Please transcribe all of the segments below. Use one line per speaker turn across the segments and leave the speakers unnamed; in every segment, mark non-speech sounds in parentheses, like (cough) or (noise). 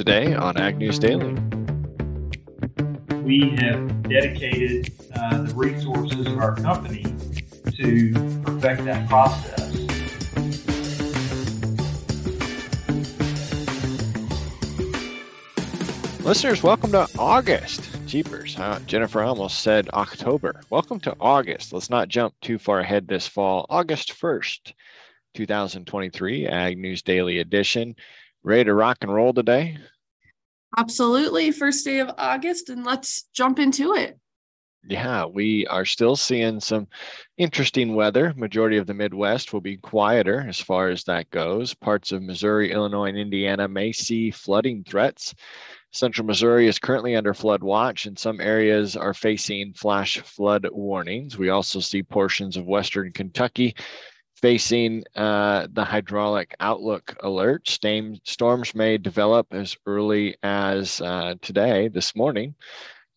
Today on Ag News Daily.
We have dedicated uh, the resources of our company to perfect that process.
Listeners, welcome to August. Jeepers, huh? Jennifer almost said October. Welcome to August. Let's not jump too far ahead this fall. August 1st, 2023, Ag News Daily Edition. Ready to rock and roll today?
Absolutely. First day of August, and let's jump into it.
Yeah, we are still seeing some interesting weather. Majority of the Midwest will be quieter as far as that goes. Parts of Missouri, Illinois, and Indiana may see flooding threats. Central Missouri is currently under flood watch, and some areas are facing flash flood warnings. We also see portions of Western Kentucky facing uh, the hydraulic outlook alert. storms may develop as early as uh, today, this morning,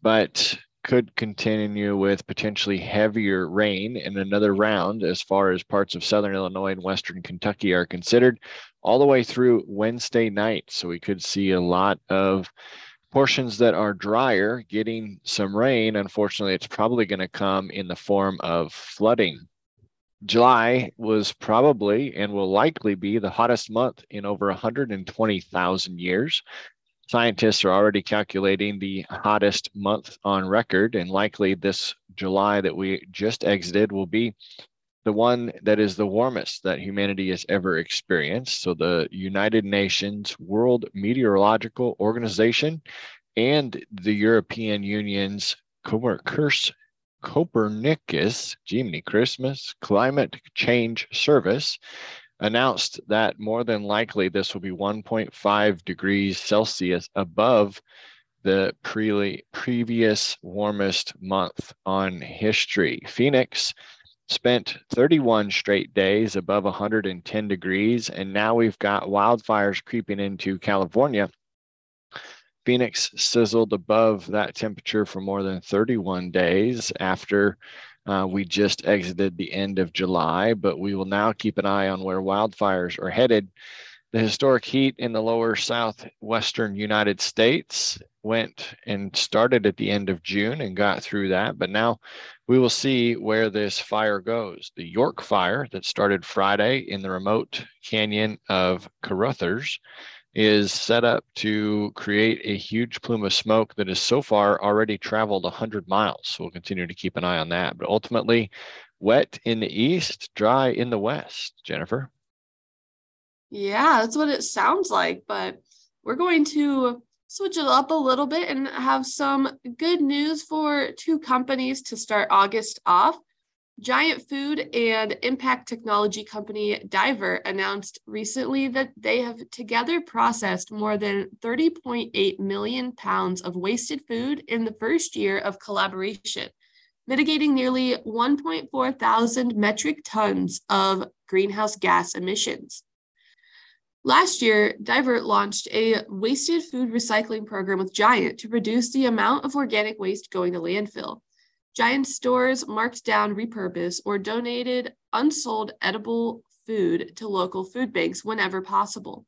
but could continue with potentially heavier rain in another round as far as parts of southern Illinois and western Kentucky are considered all the way through Wednesday night. So we could see a lot of portions that are drier getting some rain. Unfortunately, it's probably going to come in the form of flooding. July was probably and will likely be the hottest month in over 120,000 years. Scientists are already calculating the hottest month on record, and likely this July that we just exited will be the one that is the warmest that humanity has ever experienced. So, the United Nations World Meteorological Organization and the European Union's Copernicus, Copernicus, Jiminy Christmas, Climate Change Service announced that more than likely this will be 1.5 degrees Celsius above the pre- previous warmest month on history. Phoenix spent 31 straight days above 110 degrees, and now we've got wildfires creeping into California. Phoenix sizzled above that temperature for more than 31 days after uh, we just exited the end of July, but we will now keep an eye on where wildfires are headed. The historic heat in the lower southwestern United States went and started at the end of June and got through that. But now we will see where this fire goes. The York fire that started Friday in the remote canyon of Caruthers is set up to create a huge plume of smoke that has so far already traveled 100 miles. So we'll continue to keep an eye on that. But ultimately, wet in the east, dry in the west. Jennifer?
Yeah, that's what it sounds like. But we're going to switch it up a little bit and have some good news for two companies to start August off. Giant food and impact technology company Divert announced recently that they have together processed more than 30.8 million pounds of wasted food in the first year of collaboration, mitigating nearly 1.4 thousand metric tons of greenhouse gas emissions. Last year, Divert launched a wasted food recycling program with Giant to reduce the amount of organic waste going to landfill. Giant stores marked down, repurposed, or donated unsold edible food to local food banks whenever possible.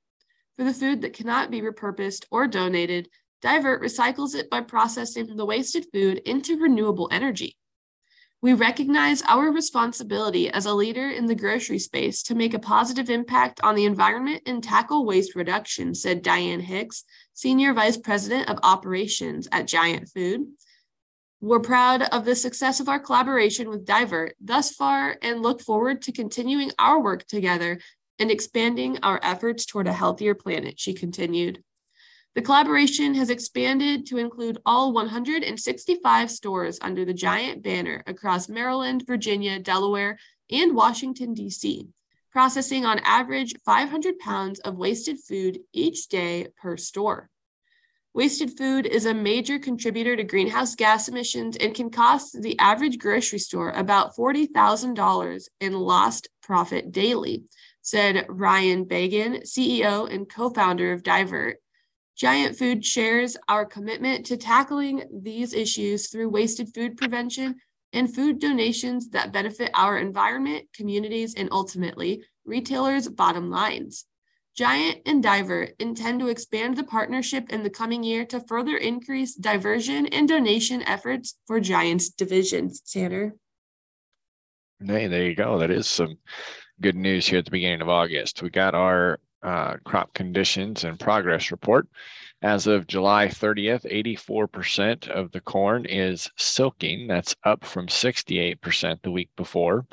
For the food that cannot be repurposed or donated, Divert recycles it by processing the wasted food into renewable energy. We recognize our responsibility as a leader in the grocery space to make a positive impact on the environment and tackle waste reduction, said Diane Hicks, Senior Vice President of Operations at Giant Food. We're proud of the success of our collaboration with Divert thus far and look forward to continuing our work together and expanding our efforts toward a healthier planet, she continued. The collaboration has expanded to include all 165 stores under the Giant banner across Maryland, Virginia, Delaware, and Washington, D.C., processing on average 500 pounds of wasted food each day per store. Wasted food is a major contributor to greenhouse gas emissions and can cost the average grocery store about $40,000 in lost profit daily, said Ryan Begin, CEO and co founder of Divert Giant Food shares our commitment to tackling these issues through wasted food prevention and food donations that benefit our environment, communities, and ultimately retailers' bottom lines. Giant and Divert intend to expand the partnership in the coming year to further increase diversion and donation efforts for Giant's divisions. Tanner.
Hey, there you go. That is some good news here at the beginning of August. We got our uh, crop conditions and progress report. As of July 30th, 84% of the corn is silking. That's up from 68% the week before.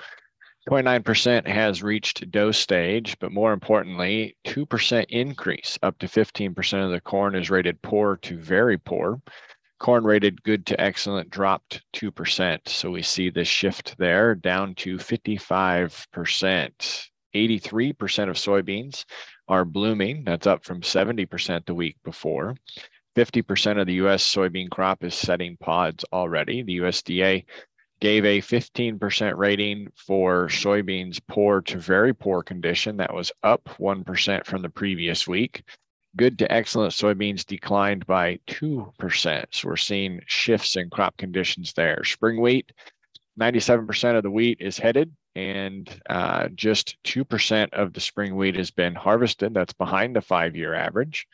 29% has reached dough stage, but more importantly, 2% increase up to 15% of the corn is rated poor to very poor. Corn rated good to excellent dropped 2%. So we see this shift there down to 55%. 83% of soybeans are blooming. That's up from 70% the week before. 50% of the US soybean crop is setting pods already. The USDA gave a 15% rating for soybeans poor to very poor condition. That was up 1% from the previous week. Good to excellent soybeans declined by 2%. So we're seeing shifts in crop conditions there. Spring wheat, 97% of the wheat is headed and uh, just 2% of the spring wheat has been harvested. That's behind the five year average.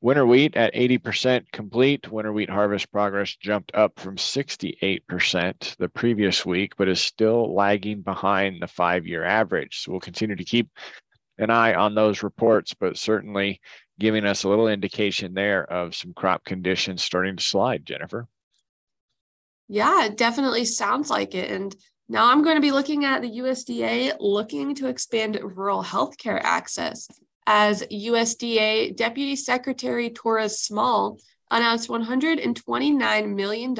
Winter wheat at 80% complete. Winter wheat harvest progress jumped up from 68% the previous week, but is still lagging behind the five year average. So we'll continue to keep an eye on those reports, but certainly giving us a little indication there of some crop conditions starting to slide, Jennifer.
Yeah, it definitely sounds like it. And now I'm going to be looking at the USDA looking to expand rural healthcare access as USDA Deputy Secretary Torres Small announced $129 million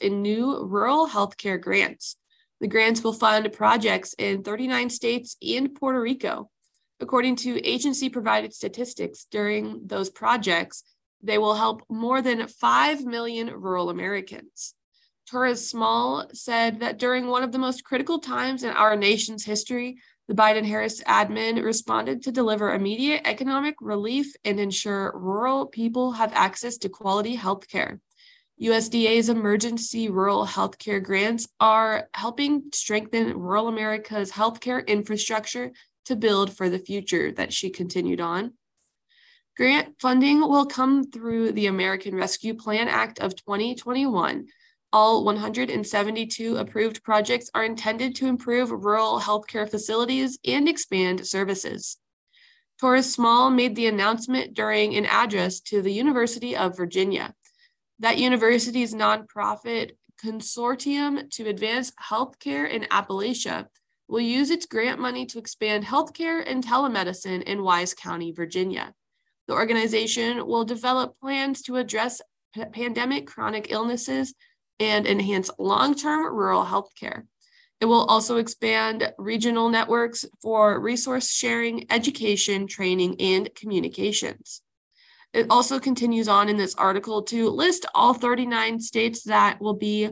in new rural healthcare grants. The grants will fund projects in 39 states and Puerto Rico. According to agency provided statistics, during those projects, they will help more than 5 million rural Americans. Torres Small said that during one of the most critical times in our nation's history, the Biden Harris admin responded to deliver immediate economic relief and ensure rural people have access to quality health care. USDA's emergency rural health care grants are helping strengthen rural America's healthcare infrastructure to build for the future, that she continued on. Grant funding will come through the American Rescue Plan Act of 2021 all 172 approved projects are intended to improve rural healthcare facilities and expand services. Torres Small made the announcement during an address to the University of Virginia. That university's nonprofit consortium to advance healthcare in Appalachia will use its grant money to expand healthcare and telemedicine in Wise County, Virginia. The organization will develop plans to address pandemic chronic illnesses and enhance long term rural health care. It will also expand regional networks for resource sharing, education, training, and communications. It also continues on in this article to list all 39 states that will be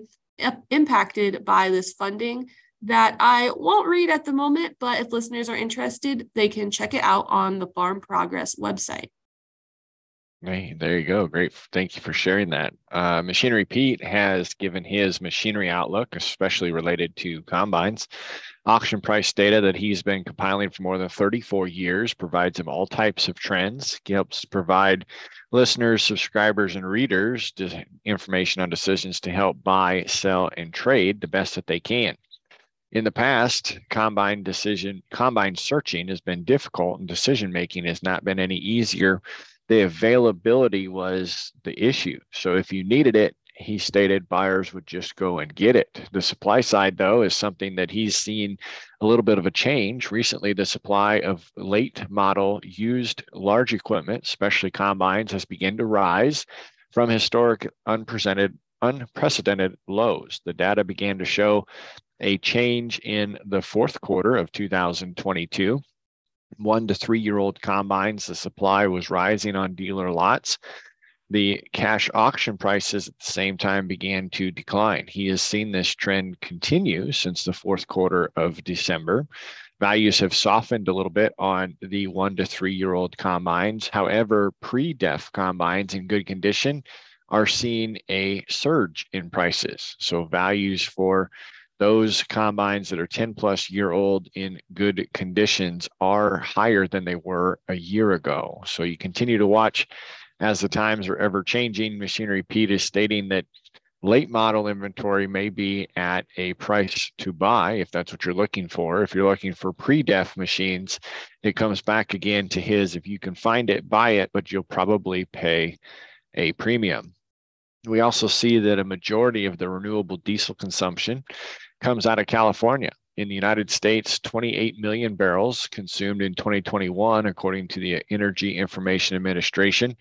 impacted by this funding that I won't read at the moment, but if listeners are interested, they can check it out on the Farm Progress website.
Hey, there you go. Great. Thank you for sharing that. Uh, Machinery Pete has given his machinery outlook, especially related to combines. Auction price data that he's been compiling for more than 34 years provides him all types of trends. He helps provide listeners, subscribers, and readers information on decisions to help buy, sell, and trade the best that they can. In the past, combine decision, combine searching has been difficult, and decision making has not been any easier the availability was the issue. So if you needed it, he stated buyers would just go and get it. The supply side, though, is something that he's seen a little bit of a change. Recently, the supply of late model used large equipment, especially combines, has begun to rise from historic unprecedented, unprecedented lows. The data began to show a change in the fourth quarter of 2022 one to three year old combines, the supply was rising on dealer lots. The cash auction prices at the same time began to decline. He has seen this trend continue since the fourth quarter of December. Values have softened a little bit on the one to three year old combines. However, pre def combines in good condition are seeing a surge in prices. So values for those combines that are 10 plus year old in good conditions are higher than they were a year ago. So you continue to watch as the times are ever changing. Machinery Pete is stating that late model inventory may be at a price to buy if that's what you're looking for. If you're looking for pre def machines, it comes back again to his if you can find it, buy it, but you'll probably pay a premium. We also see that a majority of the renewable diesel consumption comes out of California. In the United States, 28 million barrels consumed in 2021, according to the Energy Information Administration,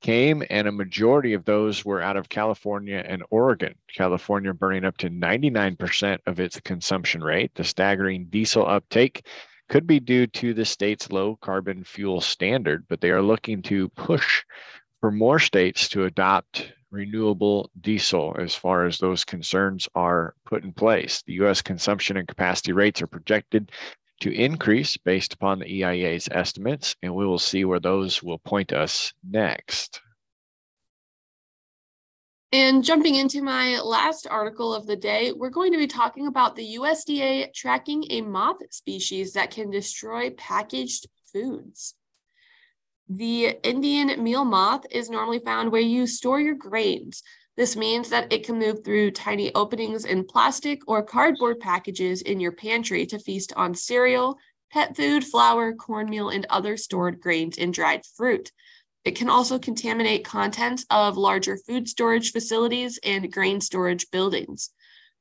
came, and a majority of those were out of California and Oregon. California burning up to 99% of its consumption rate. The staggering diesel uptake could be due to the state's low carbon fuel standard, but they are looking to push for more states to adopt renewable diesel as far as those concerns are put in place. The US consumption and capacity rates are projected to increase based upon the EIA's estimates, and we will see where those will point us next.
And jumping into my last article of the day, we're going to be talking about the USDA tracking a moth species that can destroy packaged foods. The Indian meal moth is normally found where you store your grains. This means that it can move through tiny openings in plastic or cardboard packages in your pantry to feast on cereal, pet food, flour, cornmeal, and other stored grains and dried fruit. It can also contaminate contents of larger food storage facilities and grain storage buildings.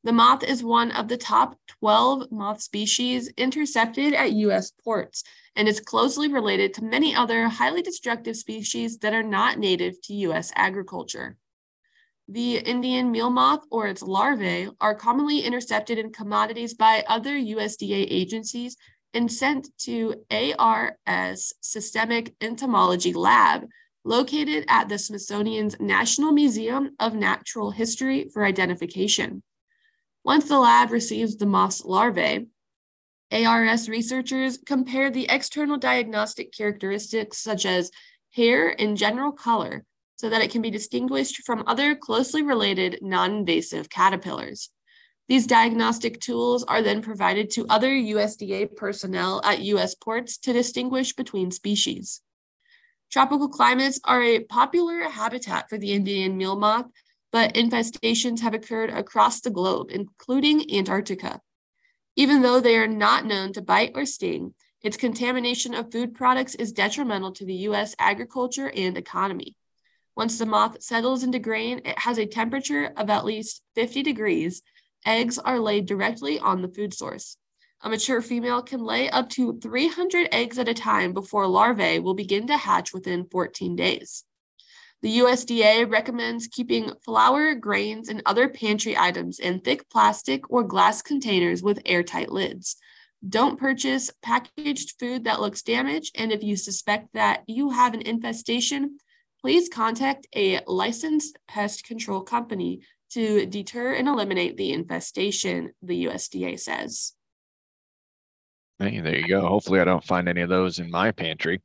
The moth is one of the top 12 moth species intercepted at U.S. ports and is closely related to many other highly destructive species that are not native to U.S. agriculture. The Indian meal moth or its larvae are commonly intercepted in commodities by other USDA agencies and sent to ARS Systemic Entomology Lab, located at the Smithsonian's National Museum of Natural History for identification. Once the lab receives the moth's larvae, ARS researchers compare the external diagnostic characteristics such as hair and general color so that it can be distinguished from other closely related non invasive caterpillars. These diagnostic tools are then provided to other USDA personnel at US ports to distinguish between species. Tropical climates are a popular habitat for the Indian meal moth but infestations have occurred across the globe, including Antarctica. Even though they are not known to bite or sting, its contamination of food products is detrimental to the U.S. agriculture and economy. Once the moth settles into grain, it has a temperature of at least 50 degrees. Eggs are laid directly on the food source. A mature female can lay up to 300 eggs at a time before larvae will begin to hatch within 14 days. The USDA recommends keeping flour, grains, and other pantry items in thick plastic or glass containers with airtight lids. Don't purchase packaged food that looks damaged, and if you suspect that you have an infestation, please contact a licensed pest control company to deter and eliminate the infestation, the USDA says.
Hey, there you go. Hopefully, I don't find any of those in my pantry.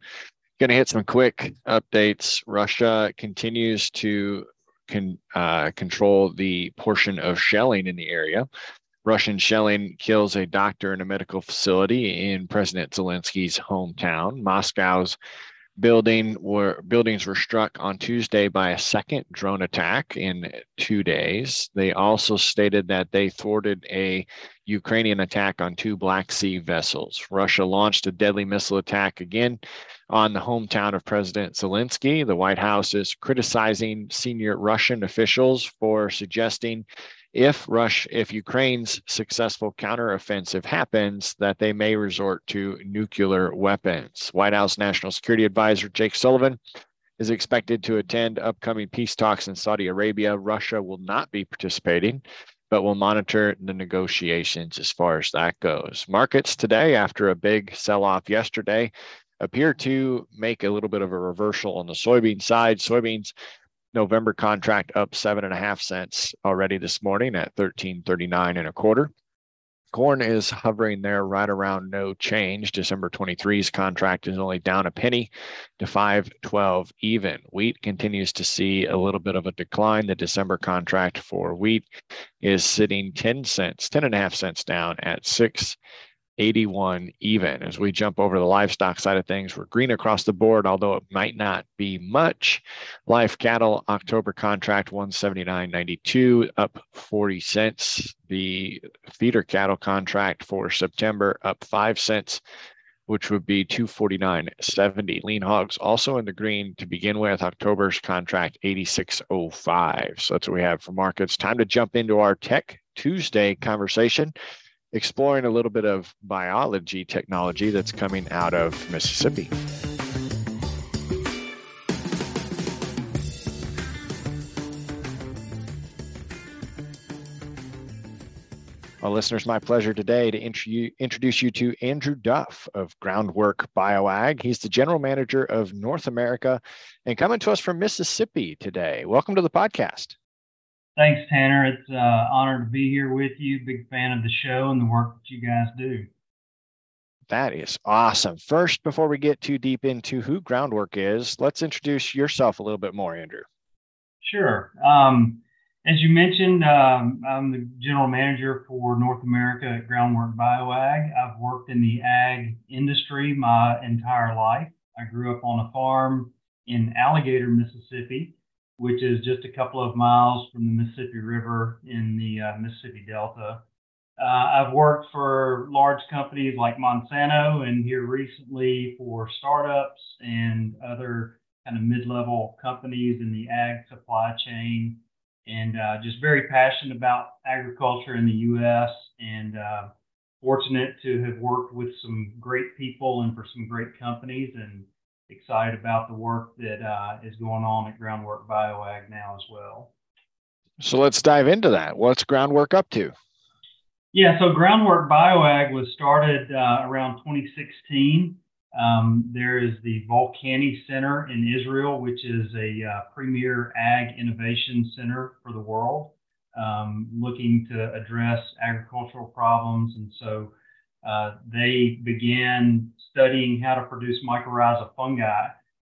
Going to hit some quick updates. Russia continues to can, uh, control the portion of shelling in the area. Russian shelling kills a doctor in a medical facility in President Zelensky's hometown. Moscow's building were buildings were struck on Tuesday by a second drone attack in two days. They also stated that they thwarted a Ukrainian attack on two Black Sea vessels. Russia launched a deadly missile attack again on the hometown of President Zelensky. The White House is criticizing senior Russian officials for suggesting if Rush, if Ukraine's successful counteroffensive happens, that they may resort to nuclear weapons. White House National Security Advisor Jake Sullivan is expected to attend upcoming peace talks in Saudi Arabia. Russia will not be participating but we'll monitor the negotiations as far as that goes. Markets today, after a big sell off yesterday, appear to make a little bit of a reversal on the soybean side. Soybeans November contract up seven and a half cents already this morning at 1339 and a quarter. Corn is hovering there right around no change. December 23's contract is only down a penny to 512 even. Wheat continues to see a little bit of a decline. The December contract for wheat is sitting 10 cents, 10 and a half cents down at 6 81 even. As we jump over the livestock side of things, we're green across the board, although it might not be much. Live cattle October contract 179.92 up 40 cents. The feeder cattle contract for September up 5 cents which would be 249.70. Lean hogs also in the green to begin with. October's contract 86.05. So that's what we have for markets. Time to jump into our Tech Tuesday conversation exploring a little bit of biology technology that's coming out of Mississippi. Well, listeners, my pleasure today to introduce you to Andrew Duff of Groundwork BioAg. He's the general manager of North America and coming to us from Mississippi today. Welcome to the podcast.
Thanks, Tanner. It's an uh, honor to be here with you. Big fan of the show and the work that you guys do.
That is awesome. First, before we get too deep into who Groundwork is, let's introduce yourself a little bit more, Andrew.
Sure. Um, as you mentioned, um, I'm the general manager for North America at Groundwork BioAg. I've worked in the ag industry my entire life. I grew up on a farm in Alligator, Mississippi, which is just a couple of miles from the Mississippi River in the uh, Mississippi Delta. Uh, I've worked for large companies like Monsanto and here recently for startups and other kind of mid-level companies in the ag supply chain and uh, just very passionate about agriculture in the U.S. and uh, fortunate to have worked with some great people and for some great companies and excited about the work that uh, is going on at Groundwork BioAg now as well.
So let's dive into that. What's Groundwork up to?
Yeah, so Groundwork BioAg was started uh, around 2016. Um, there is the Volcani Center in Israel, which is a uh, premier ag innovation center for the world, um, looking to address agricultural problems. And so uh, they began studying how to produce mycorrhiza fungi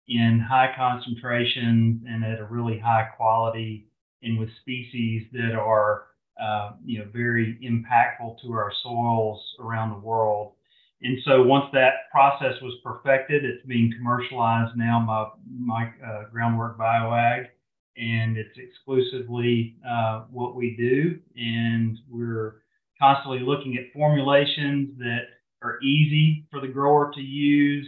in high concentrations and at a really high quality and with species that are uh, you know very impactful to our soils around the world. And so once that process was perfected, it's being commercialized now by my uh, groundwork bioag, and it's exclusively uh, what we do. And we're constantly looking at formulations that are easy for the grower to use,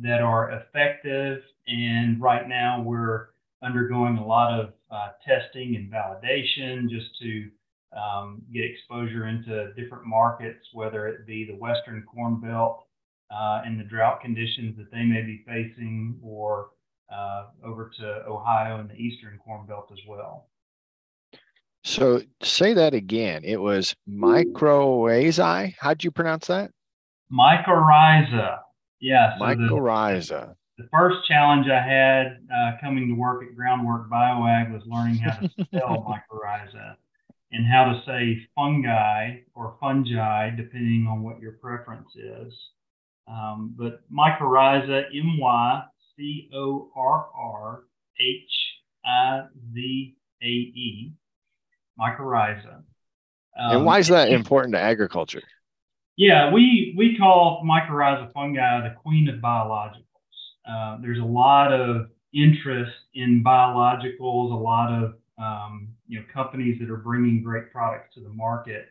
that are effective. And right now we're undergoing a lot of uh, testing and validation just to um, get exposure into different markets, whether it be the Western Corn Belt uh, and the drought conditions that they may be facing, or uh, over to Ohio and the Eastern Corn Belt as well.
So say that again. It was mycorrhizae. How'd you pronounce that?
Mycorrhiza. Yeah.
So mycorrhiza.
The, the, first challenge I had uh, coming to work at Groundwork BioAg was learning how to spell (laughs) mycorrhiza and how to say fungi or fungi, depending on what your preference is. Um, but mycorrhiza, M Y C O R R H I Z A E mycorrhiza.
Um, and why is that important to agriculture?
Yeah, we we call mycorrhiza fungi the queen of biologicals. Uh, there's a lot of interest in biologicals, a lot of um, you know companies that are bringing great products to the market,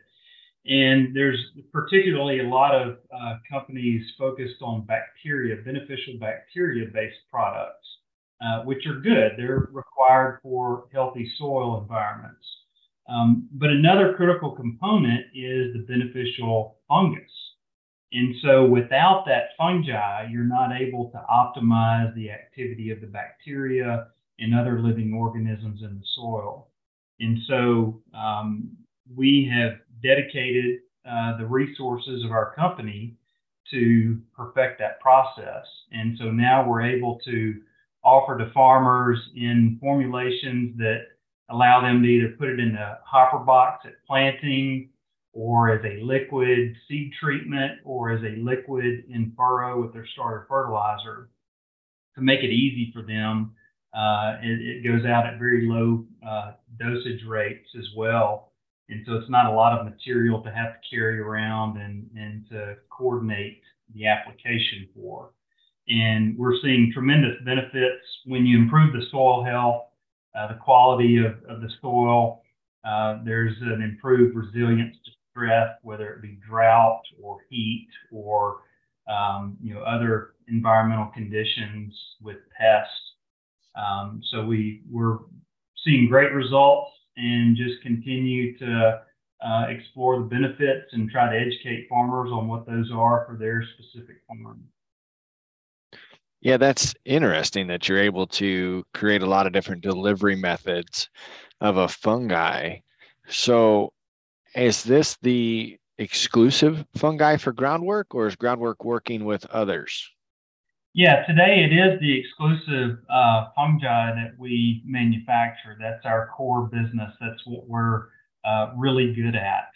and there's particularly a lot of uh, companies focused on bacteria, beneficial bacteria-based products, uh, which are good. They're required for healthy soil environments. Um, but another critical component is the beneficial fungus. And so without that fungi, you're not able to optimize the activity of the bacteria and other living organisms in the soil. And so um, we have dedicated uh, the resources of our company to perfect that process. And so now we're able to offer to farmers in formulations that allow them to either put it in the hopper box at planting or as a liquid seed treatment or as a liquid in furrow with their starter fertilizer to make it easy for them. Uh, it, it, goes out at very low uh, dosage rates as well. And so it's not a lot of material to have to carry around and, and to coordinate the application for. And we're seeing tremendous benefits when you improve the soil health, the quality of, of the soil. Uh, there's an improved resilience to stress, whether it be drought or heat or um, you know other environmental conditions with pests. Um, so we we're seeing great results and just continue to uh, explore the benefits and try to educate farmers on what those are for their specific farm.
Yeah, that's interesting that you're able to create a lot of different delivery methods of a fungi. So, is this the exclusive fungi for groundwork, or is groundwork working with others?
Yeah, today it is the exclusive uh, fungi that we manufacture. That's our core business. That's what we're uh, really good at.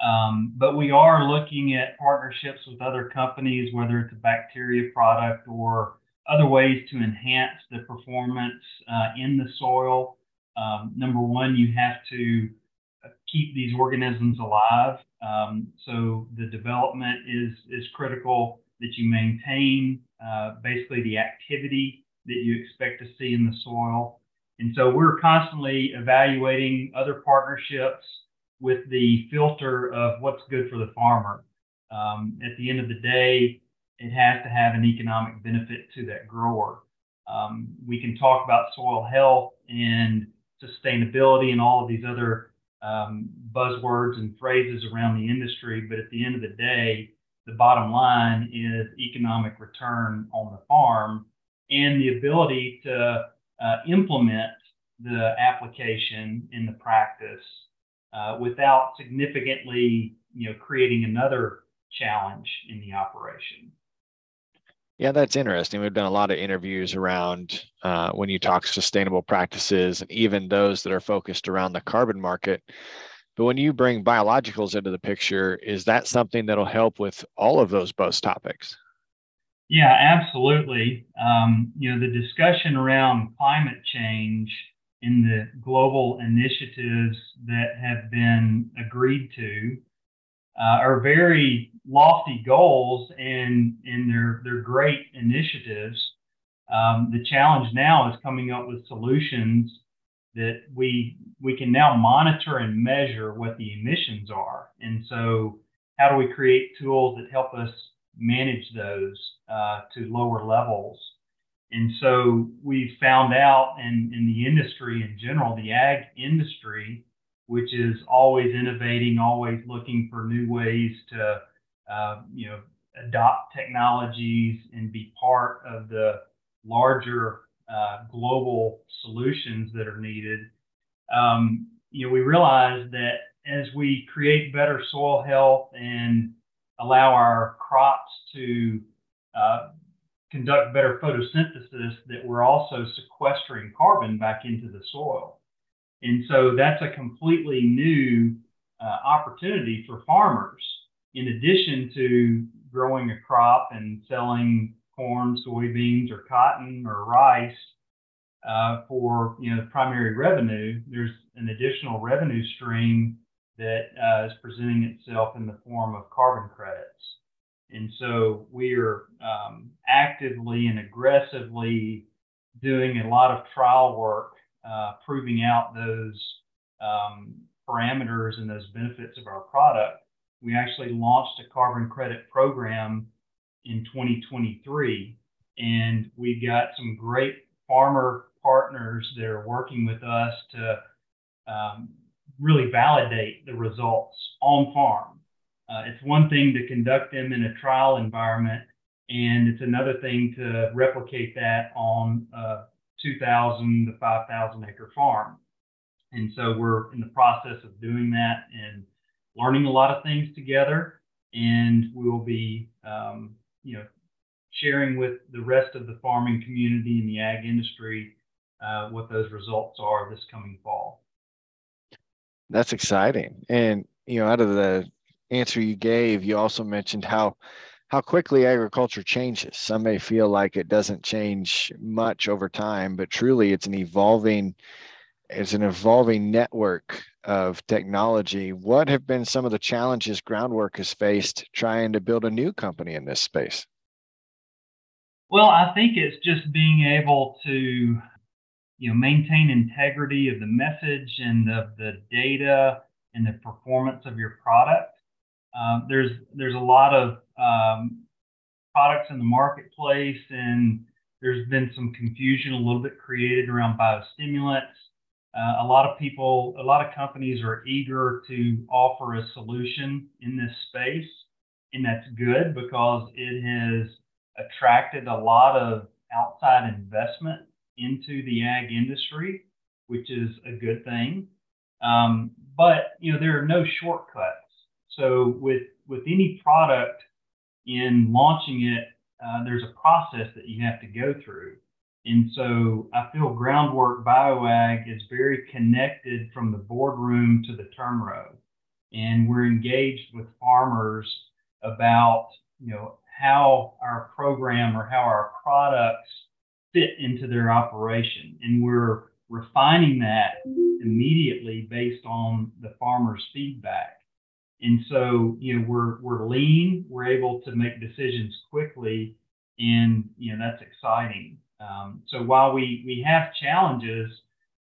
Um, but we are looking at partnerships with other companies, whether it's a bacteria product or other ways to enhance the performance uh, in the soil. Um, number one, you have to keep these organisms alive. Um, so the development is is critical that you maintain uh, basically the activity that you expect to see in the soil. And so we're constantly evaluating other partnerships with the filter of what's good for the farmer. Um, at the end of the day, it has to have an economic benefit to that grower. Um, we can talk about soil health and sustainability and all of these other um, buzzwords and phrases around the industry, but at the end of the day, the bottom line is economic return on the farm and the ability to uh, implement the application in the practice uh, without significantly, you know, creating another challenge in the operation.
Yeah, that's interesting. We've done a lot of interviews around uh, when you talk sustainable practices and even those that are focused around the carbon market. But when you bring biologicals into the picture, is that something that'll help with all of those both topics?
Yeah, absolutely. Um, you know, the discussion around climate change in the global initiatives that have been agreed to uh, are very lofty goals and, and they're, they're great initiatives. Um, the challenge now is coming up with solutions that we we can now monitor and measure what the emissions are. And so, how do we create tools that help us manage those uh, to lower levels? And so, we found out in, in the industry in general, the ag industry, which is always innovating, always looking for new ways to, uh, you know, adopt technologies and be part of the larger uh, global solutions that are needed. Um, you know, we realize that as we create better soil health and allow our crops to uh, conduct better photosynthesis, that we're also sequestering carbon back into the soil. And so that's a completely new uh, opportunity for farmers. In addition to growing a crop and selling corn, soybeans, or cotton or rice uh, for you know primary revenue, there's an additional revenue stream that uh, is presenting itself in the form of carbon credits. And so we are um, actively and aggressively doing a lot of trial work uh, proving out those um, parameters and those benefits of our product. We actually launched a carbon credit program in 2023, and we've got some great farmer partners that are working with us to um, really validate the results on farm. Uh, it's one thing to conduct them in a trial environment, and it's another thing to replicate that on a 2,000 to 5,000 acre farm. And so we're in the process of doing that and learning a lot of things together. And we will be, um, you know, sharing with the rest of the farming community and the ag industry uh, what those results are this coming fall.
That's exciting. And you know, out of the answer you gave, you also mentioned how how quickly agriculture changes. Some may feel like it doesn't change much over time, but truly it's an evolving it's an evolving network of technology. What have been some of the challenges groundwork has faced trying to build a new company in this space?
Well, I think it's just being able to, you know, maintain integrity of the message and of the data and the performance of your product. Uh, there's there's a lot of um, products in the marketplace, and there's been some confusion a little bit created around biostimulants. Uh, a lot of people, a lot of companies are eager to offer a solution in this space, and that's good because it has attracted a lot of outside investment into the ag industry, which is a good thing. Um, but you know there are no shortcuts. So with with any product in launching it, uh, there's a process that you have to go through. And so I feel Groundwork BioAg is very connected from the boardroom to the turn row. And we're engaged with farmers about, you know, how our program or how our products fit into their operation. And we're refining that immediately based on the farmer's feedback. And so, you know, we're we're lean, we're able to make decisions quickly, and you know that's exciting. Um, so while we we have challenges,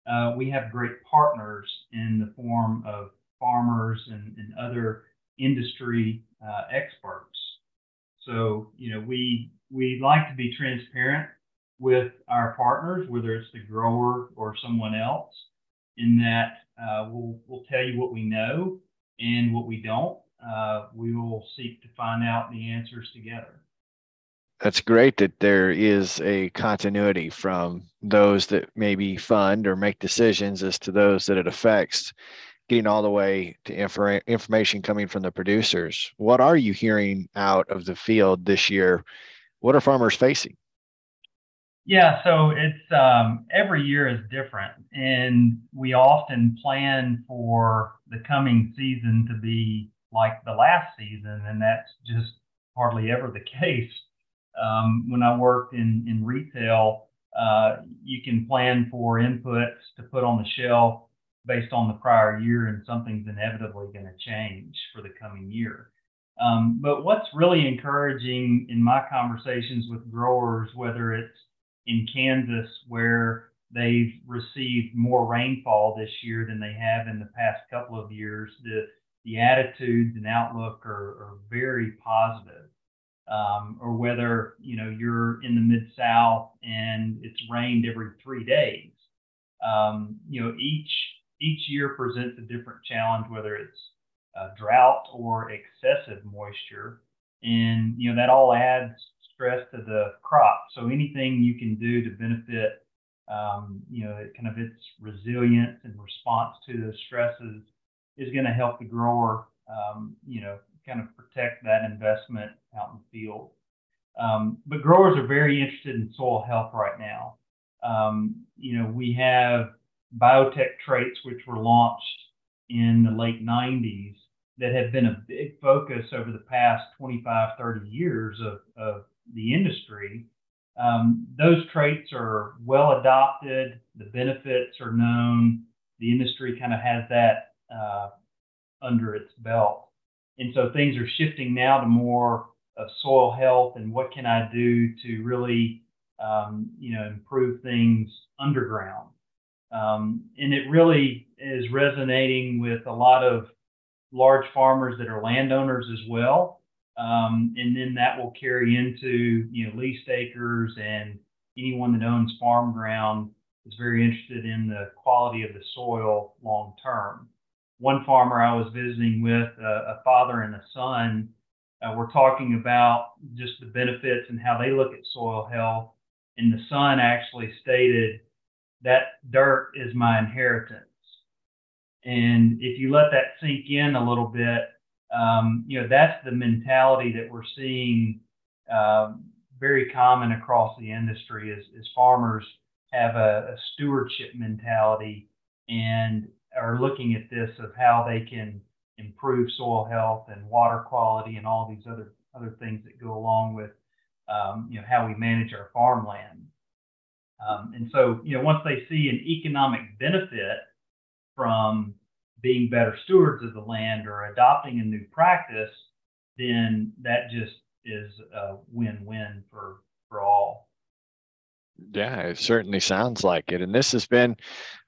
uh, we have great partners in the form of farmers and, and other industry uh, experts. So you know we we like to be transparent with our partners, whether it's the grower or someone else, in that uh, we'll we'll tell you what we know and what we don't. Uh, we will seek to find out the answers together.
That's great that there is a continuity from those that maybe fund or make decisions as to those that it affects getting all the way to infor- information coming from the producers. What are you hearing out of the field this year? What are farmers facing
yeah so it's um, every year is different and we often plan for the coming season to be like the last season and that's just hardly ever the (laughs) case um, when I worked in, in retail, uh, you can plan for inputs to put on the shelf based on the prior year, and something's inevitably going to change for the coming year. Um, but what's really encouraging in my conversations with growers, whether it's in Kansas where they've received more rainfall this year than they have in the past couple of years, the the attitudes and outlook are, are very positive um, or whether you know you're in the mid South and it's rained every three days. Um, you know, each each year presents a different challenge, whether it's drought or excessive moisture, and you know that all adds stress to the crop. So anything you can do to benefit, um, you know, kind of its resilience and response to those stresses is going to help the grower, um, you know, kind of protect that investment out in the field. Um, but growers are very interested in soil health right now. Um, you know, we have biotech traits which were launched in the late 90s that have been a big focus over the past 25, 30 years of, of the industry. Um, those traits are well adopted, the benefits are known, the industry kind of has that uh, under its belt. And so things are shifting now to more of soil health and what can I do to really, um, you know, improve things underground. Um, and it really is resonating with a lot of large farmers that are landowners as well. Um, and then that will carry into, you know, leased acres and anyone that owns farm ground is very interested in the quality of the soil long term one farmer I was visiting with, a father and a son, uh, were talking about just the benefits and how they look at soil health. And the son actually stated, that dirt is my inheritance. And if you let that sink in a little bit, um, you know, that's the mentality that we're seeing um, very common across the industry is, is farmers have a, a stewardship mentality and are looking at this of how they can improve soil health and water quality and all these other other things that go along with um, you know how we manage our farmland. Um, and so you know once they see an economic benefit from being better stewards of the land or adopting a new practice, then that just is a win-win for for all.
Yeah, it certainly sounds like it. And this has been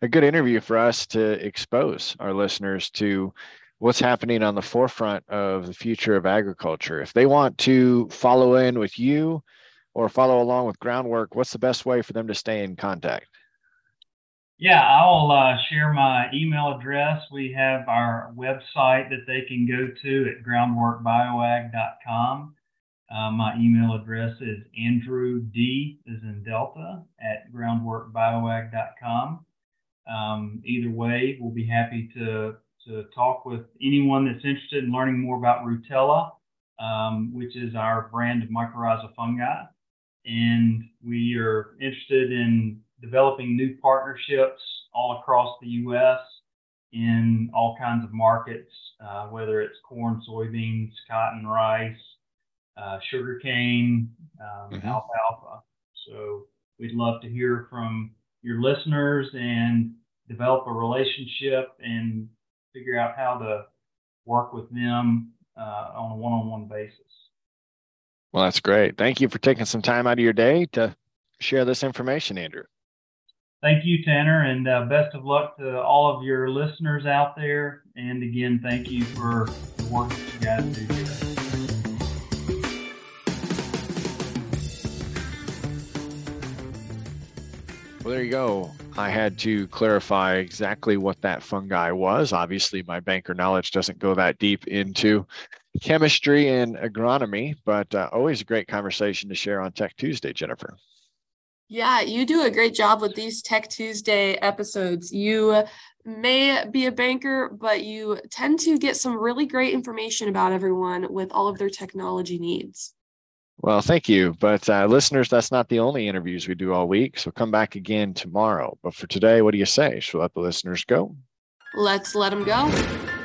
a good interview for us to expose our listeners to what's happening on the forefront of the future of agriculture. If they want to follow in with you or follow along with groundwork, what's the best way for them to stay in contact?
Yeah, I'll uh, share my email address. We have our website that they can go to at groundworkbioag.com. Uh, my email address is Andrew D is in Delta at groundworkbioag.com. Um, either way, we'll be happy to to talk with anyone that's interested in learning more about Rootella, um, which is our brand of mycorrhizal fungi. And we are interested in developing new partnerships all across the U.S. in all kinds of markets, uh, whether it's corn, soybeans, cotton, rice, uh, sugarcane, um, mm-hmm. alfalfa. So we'd love to hear from your listeners and develop a relationship and figure out how to work with them uh, on a one-on-one basis.
Well, that's great. Thank you for taking some time out of your day to share this information, Andrew.
Thank you, Tanner, and uh, best of luck to all of your listeners out there. And again, thank you for the work that you guys do.
Well, there you go. I had to clarify exactly what that fungi was. Obviously, my banker knowledge doesn't go that deep into chemistry and agronomy, but uh, always a great conversation to share on Tech Tuesday, Jennifer.
Yeah, you do a great job with these Tech Tuesday episodes. You may be a banker, but you tend to get some really great information about everyone with all of their technology needs.
Well, thank you. But uh, listeners, that's not the only interviews we do all week. So come back again tomorrow. But for today, what do you say? Should we let the listeners go?
Let's let them go.